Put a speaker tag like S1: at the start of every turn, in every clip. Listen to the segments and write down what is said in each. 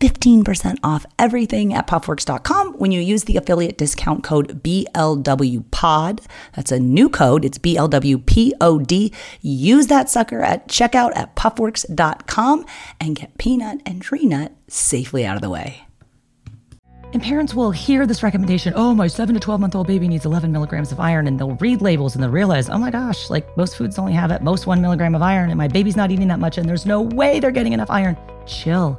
S1: 15% off everything at puffworks.com when you use the affiliate discount code BLWPOD. That's a new code. It's BLWPOD. Use that sucker at checkout at puffworks.com and get peanut and tree nut safely out of the way.
S2: And parents will hear this recommendation oh, my seven to 12 month old baby needs 11 milligrams of iron. And they'll read labels and they'll realize, oh my gosh, like most foods only have at most one milligram of iron. And my baby's not eating that much. And there's no way they're getting enough iron. Chill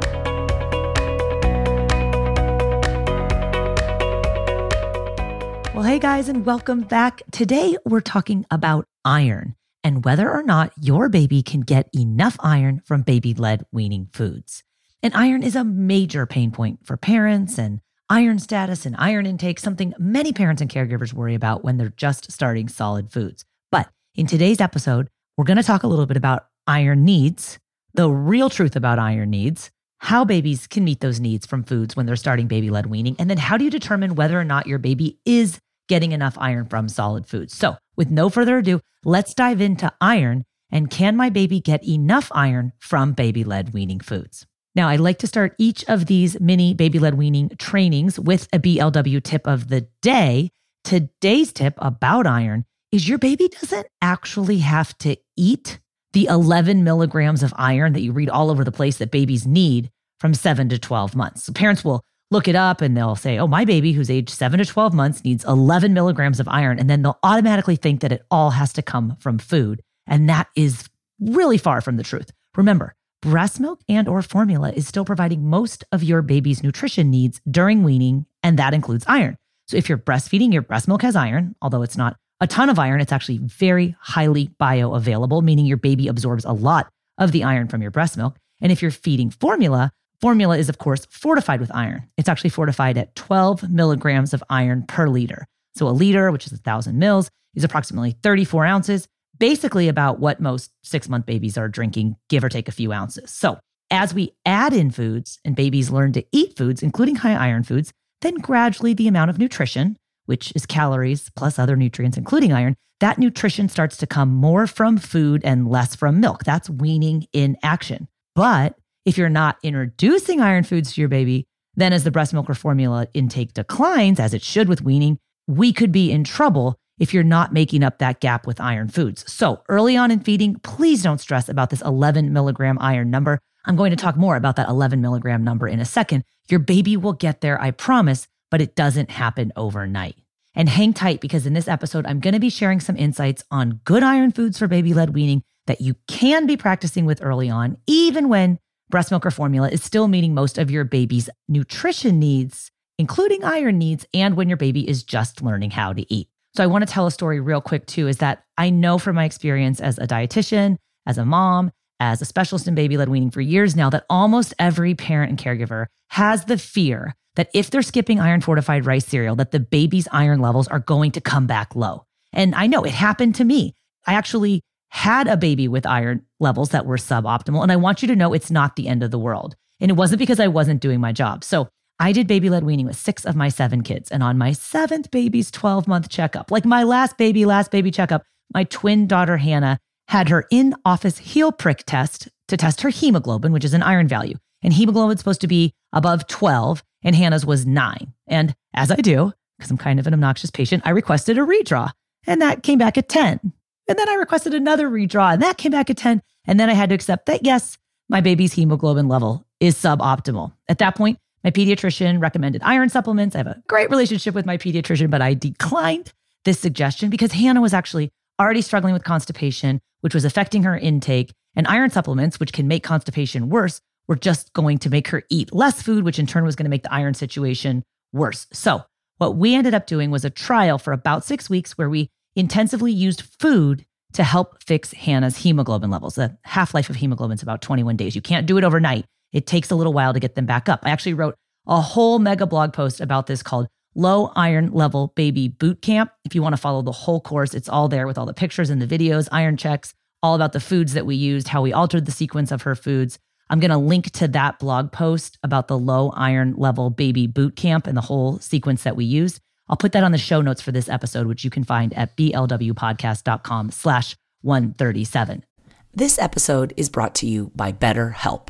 S2: Hey guys, and welcome back. Today we're talking about iron and whether or not your baby can get enough iron from baby led weaning foods. And iron is a major pain point for parents, and iron status and iron intake, something many parents and caregivers worry about when they're just starting solid foods. But in today's episode, we're going to talk a little bit about iron needs, the real truth about iron needs, how babies can meet those needs from foods when they're starting baby led weaning, and then how do you determine whether or not your baby is getting enough iron from solid foods. So, with no further ado, let's dive into iron and can my baby get enough iron from baby led weaning foods? Now, I like to start each of these mini baby led weaning trainings with a BLW tip of the day. Today's tip about iron is your baby doesn't actually have to eat the 11 milligrams of iron that you read all over the place that babies need from seven to 12 months. So parents will look it up and they'll say, oh, my baby who's age seven to 12 months needs 11 milligrams of iron. And then they'll automatically think that it all has to come from food. And that is really far from the truth. Remember, breast milk and or formula is still providing most of your baby's nutrition needs during weaning and that includes iron so if you're breastfeeding your breast milk has iron although it's not a ton of iron it's actually very highly bioavailable meaning your baby absorbs a lot of the iron from your breast milk and if you're feeding formula Formula is, of course, fortified with iron. It's actually fortified at 12 milligrams of iron per liter. So a liter, which is 1,000 mils, is approximately 34 ounces, basically about what most six month babies are drinking, give or take a few ounces. So as we add in foods and babies learn to eat foods, including high iron foods, then gradually the amount of nutrition, which is calories plus other nutrients, including iron, that nutrition starts to come more from food and less from milk. That's weaning in action. But if you're not introducing iron foods to your baby, then as the breast milk or formula intake declines, as it should with weaning, we could be in trouble if you're not making up that gap with iron foods. So early on in feeding, please don't stress about this 11 milligram iron number. I'm going to talk more about that 11 milligram number in a second. Your baby will get there, I promise, but it doesn't happen overnight. And hang tight because in this episode, I'm going to be sharing some insights on good iron foods for baby led weaning that you can be practicing with early on, even when breast milk or formula is still meeting most of your baby's nutrition needs, including iron needs, and when your baby is just learning how to eat. So I want to tell a story real quick too is that I know from my experience as a dietitian, as a mom, as a specialist in baby led weaning for years now that almost every parent and caregiver has the fear that if they're skipping iron fortified rice cereal that the baby's iron levels are going to come back low. And I know it happened to me. I actually had a baby with iron levels that were suboptimal and I want you to know it's not the end of the world. And it wasn't because I wasn't doing my job. So I did baby led weaning with six of my seven kids. And on my seventh baby's 12 month checkup, like my last baby, last baby checkup, my twin daughter, Hannah, had her in office heel prick test to test her hemoglobin, which is an iron value. And hemoglobin's supposed to be above 12, and Hannah's was nine. And as I do, because I'm kind of an obnoxious patient, I requested a redraw, and that came back at 10. And then I requested another redraw, and that came back at 10. And then I had to accept that, yes, my baby's hemoglobin level is suboptimal. At that point, my pediatrician recommended iron supplements. I have a great relationship with my pediatrician, but I declined this suggestion because Hannah was actually already struggling with constipation, which was affecting her intake. And iron supplements, which can make constipation worse, were just going to make her eat less food, which in turn was going to make the iron situation worse. So, what we ended up doing was a trial for about six weeks where we intensively used food to help fix Hannah's hemoglobin levels. The half life of hemoglobin is about 21 days. You can't do it overnight. It takes a little while to get them back up. I actually wrote a whole mega blog post about this called Low Iron Level Baby Boot Camp. If you want to follow the whole course, it's all there with all the pictures and the videos, iron checks, all about the foods that we used, how we altered the sequence of her foods. I'm going to link to that blog post about the low iron level baby boot camp and the whole sequence that we used. I'll put that on the show notes for this episode, which you can find at blwpodcast.com slash 137.
S1: This episode is brought to you by BetterHelp.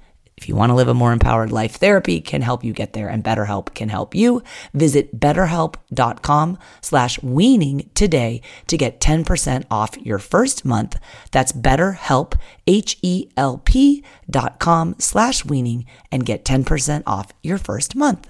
S1: if you want to live a more empowered life, therapy can help you get there and BetterHelp can help you. Visit betterhelp.com slash weaning today to get 10% off your first month. That's betterhelp, H-E-L-P dot com slash weaning and get 10% off your first month.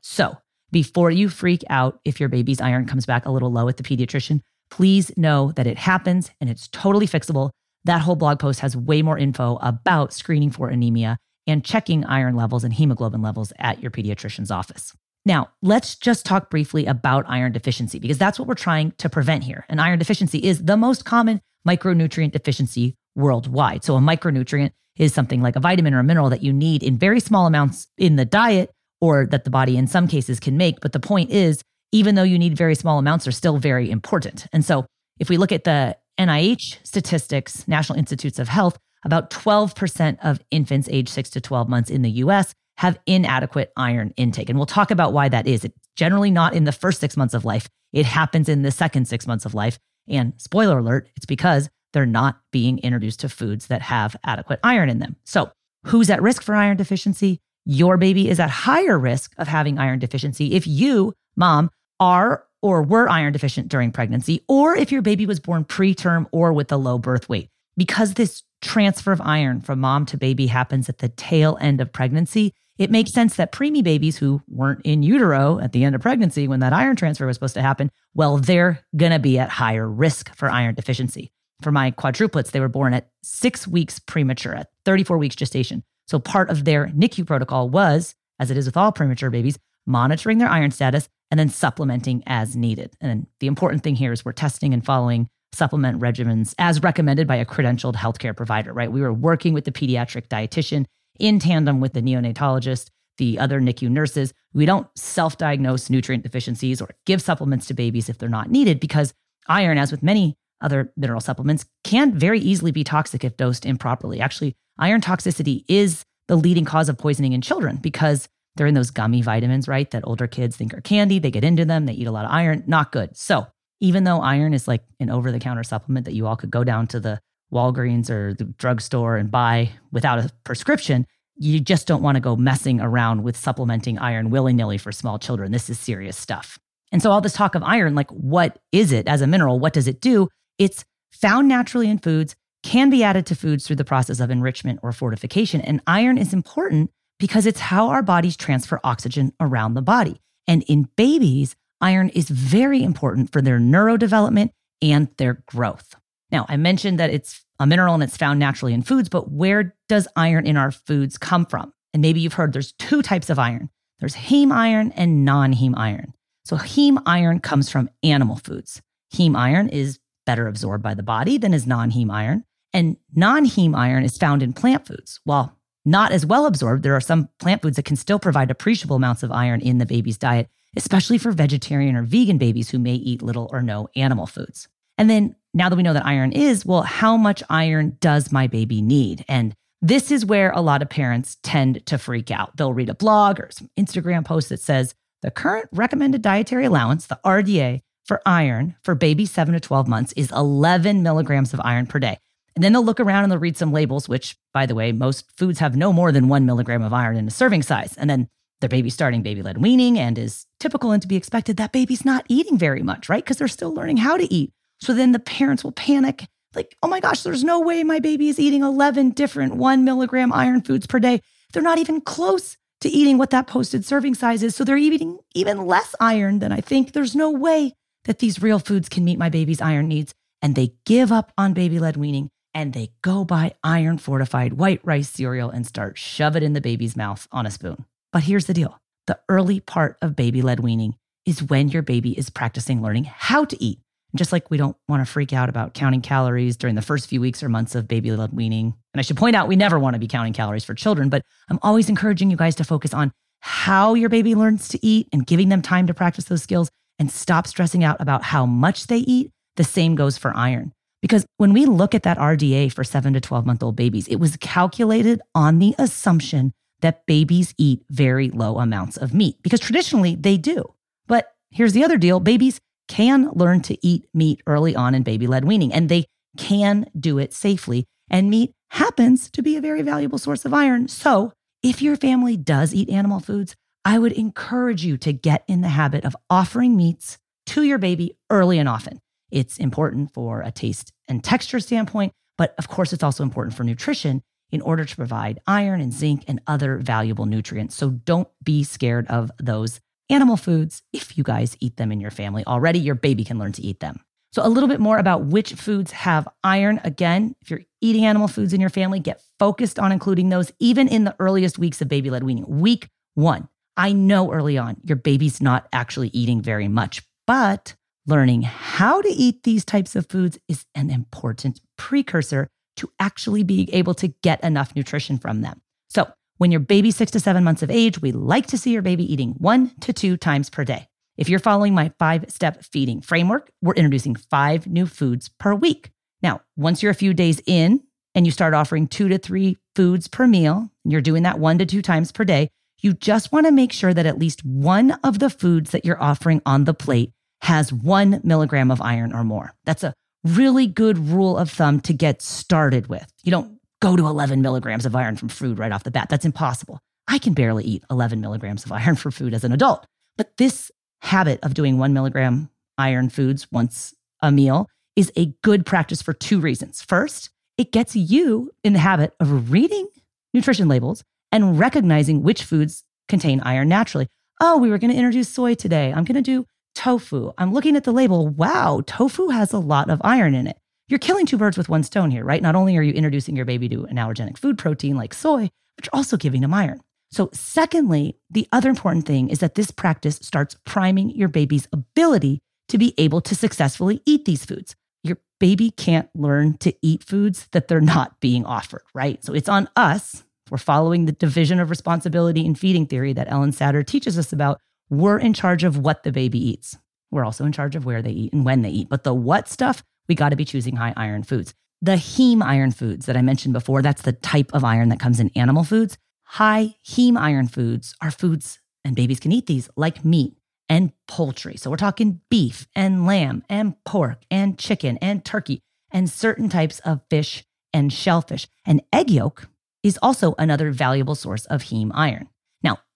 S2: So before you freak out if your baby's iron comes back a little low at the pediatrician, please know that it happens and it's totally fixable. That whole blog post has way more info about screening for anemia and checking iron levels and hemoglobin levels at your pediatrician's office. Now, let's just talk briefly about iron deficiency because that's what we're trying to prevent here. And iron deficiency is the most common micronutrient deficiency worldwide. So, a micronutrient is something like a vitamin or a mineral that you need in very small amounts in the diet or that the body in some cases can make. But the point is, even though you need very small amounts, they're still very important. And so, if we look at the NIH statistics, National Institutes of Health, about 12% of infants aged 6 to 12 months in the US have inadequate iron intake. And we'll talk about why that is. It's generally not in the first six months of life, it happens in the second six months of life. And spoiler alert, it's because they're not being introduced to foods that have adequate iron in them. So, who's at risk for iron deficiency? Your baby is at higher risk of having iron deficiency if you, mom, are or were iron deficient during pregnancy, or if your baby was born preterm or with a low birth weight. Because this transfer of iron from mom to baby happens at the tail end of pregnancy, it makes sense that preemie babies who weren't in utero at the end of pregnancy when that iron transfer was supposed to happen, well, they're going to be at higher risk for iron deficiency. For my quadruplets, they were born at six weeks premature, at 34 weeks gestation. So part of their NICU protocol was, as it is with all premature babies, monitoring their iron status and then supplementing as needed. And the important thing here is we're testing and following supplement regimens as recommended by a credentialed healthcare provider, right? We were working with the pediatric dietitian in tandem with the neonatologist, the other NICU nurses. We don't self diagnose nutrient deficiencies or give supplements to babies if they're not needed because iron, as with many other mineral supplements, can very easily be toxic if dosed improperly. Actually, iron toxicity is the leading cause of poisoning in children because they're in those gummy vitamins, right? That older kids think are candy. They get into them, they eat a lot of iron. Not good. So, even though iron is like an over the counter supplement that you all could go down to the Walgreens or the drugstore and buy without a prescription, you just don't want to go messing around with supplementing iron willy nilly for small children. This is serious stuff. And so, all this talk of iron, like, what is it as a mineral? What does it do? It's found naturally in foods, can be added to foods through the process of enrichment or fortification. And iron is important because it's how our bodies transfer oxygen around the body. And in babies, iron is very important for their neurodevelopment and their growth. Now, I mentioned that it's a mineral and it's found naturally in foods, but where does iron in our foods come from? And maybe you've heard there's two types of iron there's heme iron and non heme iron. So, heme iron comes from animal foods. Heme iron is better absorbed by the body than is non heme iron. And non heme iron is found in plant foods. While not as well absorbed, there are some plant foods that can still provide appreciable amounts of iron in the baby's diet, especially for vegetarian or vegan babies who may eat little or no animal foods. And then now that we know that iron is, well, how much iron does my baby need? And this is where a lot of parents tend to freak out. They'll read a blog or some Instagram post that says the current recommended dietary allowance, the RDA, for iron for babies 7 to 12 months is 11 milligrams of iron per day. And then they'll look around and they'll read some labels, which, by the way, most foods have no more than one milligram of iron in a serving size. And then their baby's starting baby led weaning and is typical and to be expected, that baby's not eating very much, right? Because they're still learning how to eat. So then the parents will panic like, oh my gosh, there's no way my baby is eating 11 different one milligram iron foods per day. They're not even close to eating what that posted serving size is. So they're eating even less iron than I think. There's no way that these real foods can meet my baby's iron needs. And they give up on baby led weaning and they go buy iron fortified white rice cereal and start shove it in the baby's mouth on a spoon. But here's the deal. The early part of baby led weaning is when your baby is practicing learning how to eat. And just like we don't want to freak out about counting calories during the first few weeks or months of baby led weaning. And I should point out, we never want to be counting calories for children, but I'm always encouraging you guys to focus on how your baby learns to eat and giving them time to practice those skills and stop stressing out about how much they eat. The same goes for iron. Because when we look at that RDA for seven to 12 month old babies, it was calculated on the assumption that babies eat very low amounts of meat, because traditionally they do. But here's the other deal babies can learn to eat meat early on in baby led weaning, and they can do it safely. And meat happens to be a very valuable source of iron. So if your family does eat animal foods, I would encourage you to get in the habit of offering meats to your baby early and often. It's important for a taste and texture standpoint, but of course, it's also important for nutrition in order to provide iron and zinc and other valuable nutrients. So don't be scared of those animal foods. If you guys eat them in your family already, your baby can learn to eat them. So, a little bit more about which foods have iron. Again, if you're eating animal foods in your family, get focused on including those even in the earliest weeks of baby led weaning. Week one, I know early on your baby's not actually eating very much, but Learning how to eat these types of foods is an important precursor to actually being able to get enough nutrition from them. So, when your baby's six to seven months of age, we like to see your baby eating one to two times per day. If you're following my five step feeding framework, we're introducing five new foods per week. Now, once you're a few days in and you start offering two to three foods per meal, and you're doing that one to two times per day, you just want to make sure that at least one of the foods that you're offering on the plate has one milligram of iron or more. That's a really good rule of thumb to get started with. You don't go to 11 milligrams of iron from food right off the bat. That's impossible. I can barely eat 11 milligrams of iron for food as an adult. But this habit of doing one milligram iron foods once a meal is a good practice for two reasons. First, it gets you in the habit of reading nutrition labels and recognizing which foods contain iron naturally. Oh, we were going to introduce soy today. I'm going to do tofu. I'm looking at the label. Wow, tofu has a lot of iron in it. You're killing two birds with one stone here, right? Not only are you introducing your baby to an allergenic food protein like soy, but you're also giving them iron. So, secondly, the other important thing is that this practice starts priming your baby's ability to be able to successfully eat these foods. Your baby can't learn to eat foods that they're not being offered, right? So, it's on us. We're following the division of responsibility in feeding theory that Ellyn Satter teaches us about. We're in charge of what the baby eats. We're also in charge of where they eat and when they eat. But the what stuff, we got to be choosing high iron foods. The heme iron foods that I mentioned before, that's the type of iron that comes in animal foods. High heme iron foods are foods, and babies can eat these, like meat and poultry. So we're talking beef and lamb and pork and chicken and turkey and certain types of fish and shellfish. And egg yolk is also another valuable source of heme iron.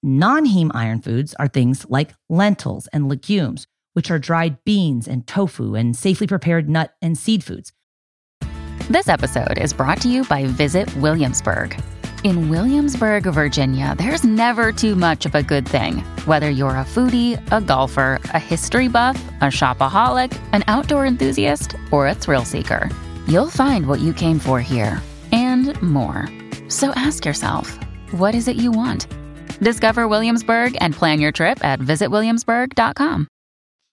S2: Non heme iron foods are things like lentils and legumes, which are dried beans and tofu and safely prepared nut and seed foods.
S3: This episode is brought to you by Visit Williamsburg. In Williamsburg, Virginia, there's never too much of a good thing. Whether you're a foodie, a golfer, a history buff, a shopaholic, an outdoor enthusiast, or a thrill seeker, you'll find what you came for here and more. So ask yourself, what is it you want? Discover Williamsburg and plan your trip at visitwilliamsburg.com.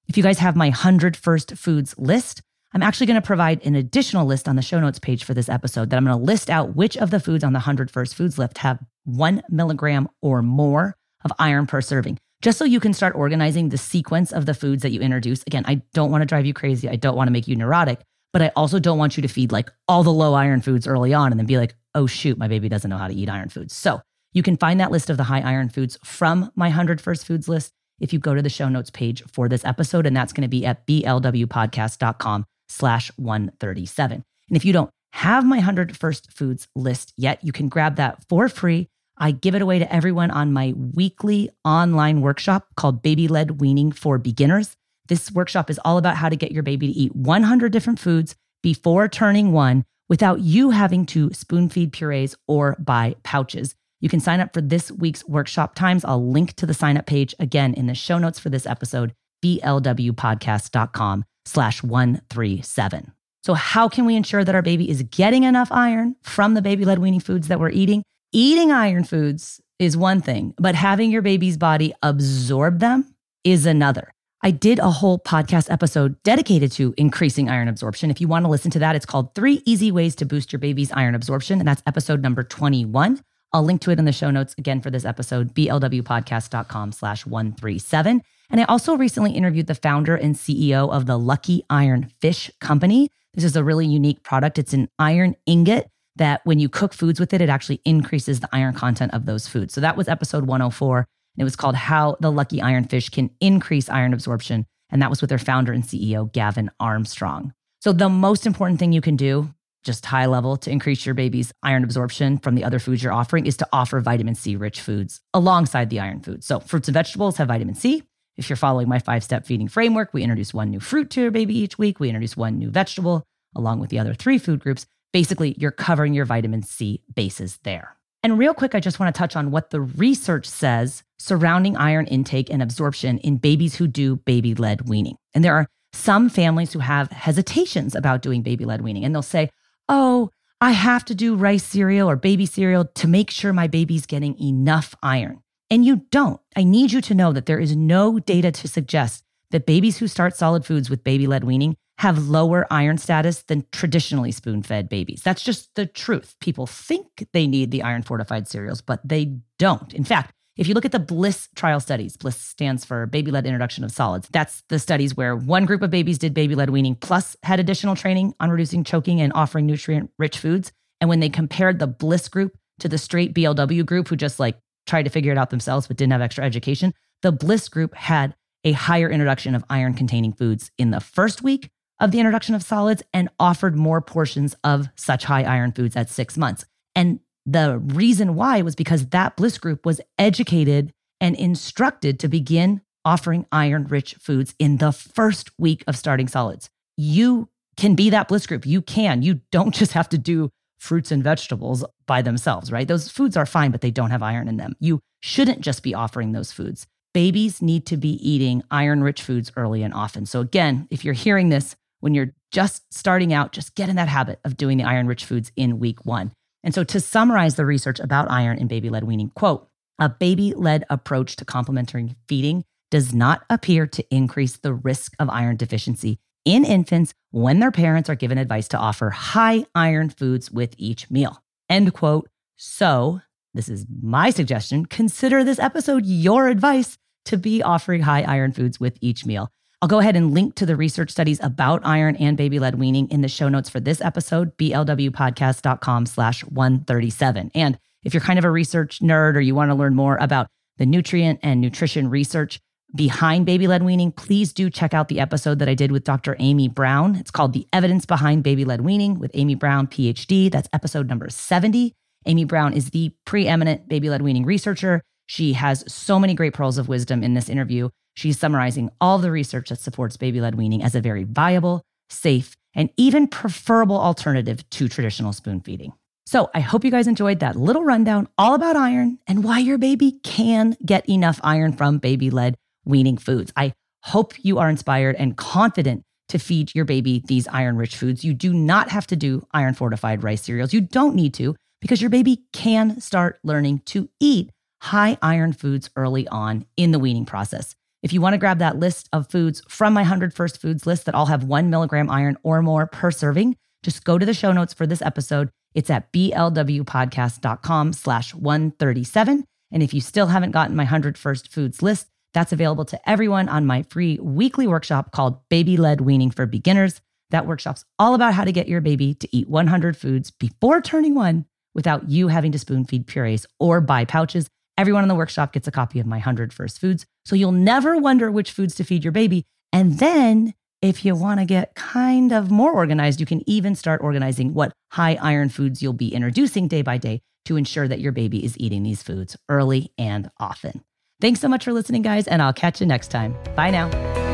S2: If you guys have my 100 first foods list, I'm actually going to provide an additional list on the show notes page for this episode that I'm going to list out which of the foods on the 100 first foods list have one milligram or more of iron per serving, just so you can start organizing the sequence of the foods that you introduce. Again, I don't want to drive you crazy. I don't want to make you neurotic, but I also don't want you to feed like all the low iron foods early on and then be like, oh, shoot, my baby doesn't know how to eat iron foods. So you can find that list of the high iron foods from my 100 first foods list if you go to the show notes page for this episode, and that's going to be at blwpodcast.com slash 137. And if you don't have my 100 first foods list yet, you can grab that for free. I give it away to everyone on my weekly online workshop called Baby Led Weaning for Beginners. This workshop is all about how to get your baby to eat 100 different foods before turning one without you having to spoon feed purees or buy pouches. You can sign up for this week's workshop times. I'll link to the sign up page again in the show notes for this episode, blwpodcast.com slash 137. So, how can we ensure that our baby is getting enough iron from the baby led weaning foods that we're eating? Eating iron foods is one thing, but having your baby's body absorb them is another. I did a whole podcast episode dedicated to increasing iron absorption. If you want to listen to that, it's called Three Easy Ways to Boost Your Baby's Iron Absorption. And that's episode number 21. I'll link to it in the show notes again for this episode, blwpodcast.com slash 137. And I also recently interviewed the founder and CEO of the Lucky Iron Fish Company. This is a really unique product. It's an iron ingot that when you cook foods with it, it actually increases the iron content of those foods. So that was episode 104. And it was called How the Lucky Iron Fish Can Increase Iron Absorption. And that was with their founder and CEO, Gavin Armstrong. So the most important thing you can do, just high level, to increase your baby's iron absorption from the other foods you're offering is to offer vitamin C rich foods alongside the iron foods. So fruits and vegetables have vitamin C. If you're following my five step feeding framework, we introduce one new fruit to your baby each week. We introduce one new vegetable along with the other three food groups. Basically, you're covering your vitamin C bases there. And real quick, I just want to touch on what the research says surrounding iron intake and absorption in babies who do baby led weaning. And there are some families who have hesitations about doing baby led weaning, and they'll say, Oh, I have to do rice cereal or baby cereal to make sure my baby's getting enough iron. And you don't. I need you to know that there is no data to suggest that babies who start solid foods with baby led weaning have lower iron status than traditionally spoon fed babies. That's just the truth. People think they need the iron fortified cereals, but they don't. In fact, if you look at the BLISS trial studies, BLISS stands for baby led introduction of solids. That's the studies where one group of babies did baby led weaning plus had additional training on reducing choking and offering nutrient rich foods. And when they compared the BLISS group to the straight BLW group, who just like tried to figure it out themselves but didn't have extra education. The Bliss group had a higher introduction of iron containing foods in the first week of the introduction of solids and offered more portions of such high iron foods at six months. And the reason why was because that Bliss group was educated and instructed to begin offering iron rich foods in the first week of starting solids. You can be that Bliss group. You can. You don't just have to do fruits and vegetables by themselves, right? Those foods are fine, but they don't have iron in them. You shouldn't just be offering those foods. Babies need to be eating iron rich foods early and often. So, again, if you're hearing this when you're just starting out, just get in that habit of doing the iron rich foods in week one. And so, to summarize the research about iron in baby led weaning, quote, A baby led approach to complementary feeding does not appear to increase the risk of iron deficiency in infants when their parents are given advice to offer high iron foods with each meal. End quote. So, this is my suggestion. Consider this episode your advice to be offering high iron foods with each meal. I'll go ahead and link to the research studies about iron and baby led weaning in the show notes for this episode, blwpodcast.com slash 137. And if you're kind of a research nerd or you want to learn more about the nutrient and nutrition research behind baby led weaning, please do check out the episode that I did with Dr. Amy Brown. It's called The Evidence Behind Baby Led Weaning with Amy Brown, PhD. That's episode number 70. Amy Brown is the preeminent baby led weaning researcher. She has so many great pearls of wisdom in this interview. She's summarizing all the research that supports baby led weaning as a very viable, safe, and even preferable alternative to traditional spoon feeding. So I hope you guys enjoyed that little rundown all about iron and why your baby can get enough iron from baby led weaning foods. I hope you are inspired and confident to feed your baby these iron rich foods. You do not have to do iron fortified rice cereals. You don't need to because your baby can start learning to eat high iron foods early on in the weaning process. If you want to grab that list of foods from my 100 First Foods list that all have one milligram iron or more per serving, just go to the show notes for this episode. It's at blwpodcast.com slash 137. And if you still haven't gotten my 100 First Foods list, that's available to everyone on my free weekly workshop called Baby Led Weaning for Beginners. That workshop's all about how to get your baby to eat 100 foods before turning one without you having to spoon feed purees or buy pouches. Everyone in the workshop gets a copy of my 100 First Foods. So you'll never wonder which foods to feed your baby. And then if you want to get kind of more organized, you can even start organizing what high iron foods you'll be introducing day by day to ensure that your baby is eating these foods early and often. Thanks so much for listening, guys, and I'll catch you next time. Bye now.